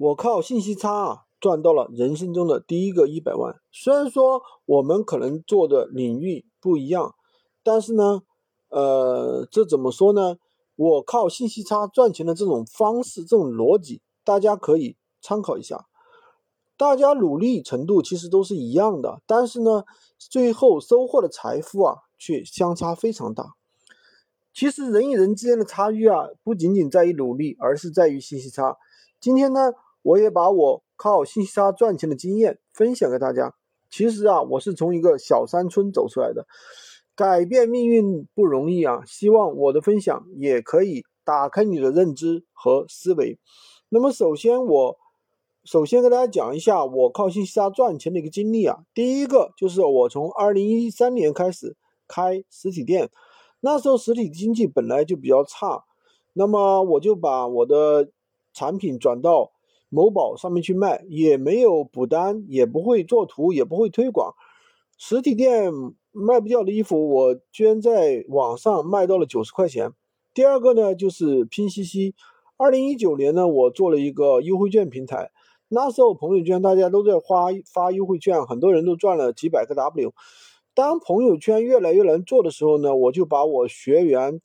我靠信息差啊赚到了人生中的第一个一百万。虽然说我们可能做的领域不一样，但是呢，呃，这怎么说呢？我靠信息差赚钱的这种方式、这种逻辑，大家可以参考一下。大家努力程度其实都是一样的，但是呢，最后收获的财富啊却相差非常大。其实人与人之间的差距啊，不仅仅在于努力，而是在于信息差。今天呢，我也把我靠信息差赚钱的经验分享给大家。其实啊，我是从一个小山村走出来的，改变命运不容易啊。希望我的分享也可以打开你的认知和思维。那么，首先我首先跟大家讲一下我靠信息差赚钱的一个经历啊。第一个就是我从二零一三年开始开实体店，那时候实体经济本来就比较差，那么我就把我的产品转到某宝上面去卖，也没有补单，也不会做图，也不会推广。实体店卖不掉的衣服，我居然在网上卖到了九十块钱。第二个呢，就是拼夕夕。二零一九年呢，我做了一个优惠券平台，那时候朋友圈大家都在发发优惠券，很多人都赚了几百个 W。当朋友圈越来越难做的时候呢，我就把我学员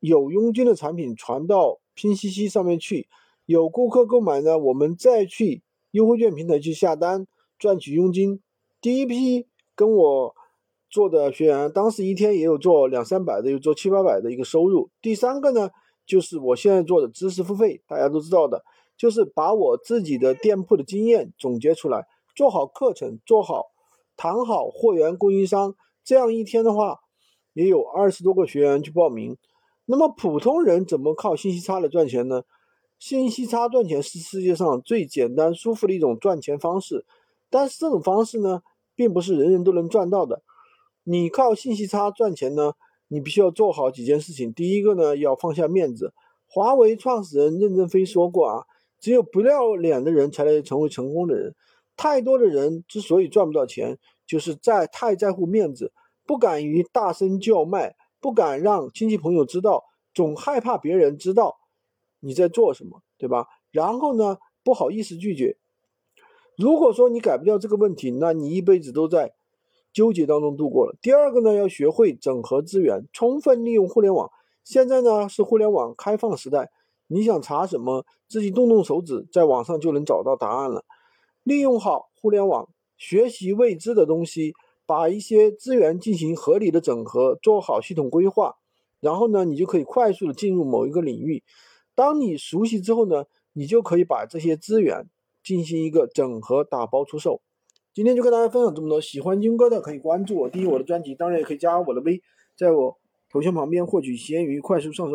有佣金的产品传到。拼夕夕上面去，有顾客购买呢，我们再去优惠券平台去下单赚取佣金。第一批跟我做的学员，当时一天也有做两三百的，有做七八百的一个收入。第三个呢，就是我现在做的知识付费，大家都知道的，就是把我自己的店铺的经验总结出来，做好课程，做好谈好货源供应商，这样一天的话，也有二十多个学员去报名。那么普通人怎么靠信息差来赚钱呢？信息差赚钱是世界上最简单、舒服的一种赚钱方式，但是这种方式呢，并不是人人都能赚到的。你靠信息差赚钱呢，你必须要做好几件事情。第一个呢，要放下面子。华为创始人任正非说过啊，只有不要脸的人才能成为成功的人。太多的人之所以赚不到钱，就是在太在乎面子，不敢于大声叫卖。不敢让亲戚朋友知道，总害怕别人知道你在做什么，对吧？然后呢，不好意思拒绝。如果说你改不掉这个问题，那你一辈子都在纠结当中度过了。第二个呢，要学会整合资源，充分利用互联网。现在呢是互联网开放时代，你想查什么，自己动动手指，在网上就能找到答案了。利用好互联网，学习未知的东西。把一些资源进行合理的整合，做好系统规划，然后呢，你就可以快速的进入某一个领域。当你熟悉之后呢，你就可以把这些资源进行一个整合，打包出售。今天就跟大家分享这么多，喜欢军哥的可以关注我，订阅我的专辑，当然也可以加我的微，在我头像旁边获取闲鱼快速上手。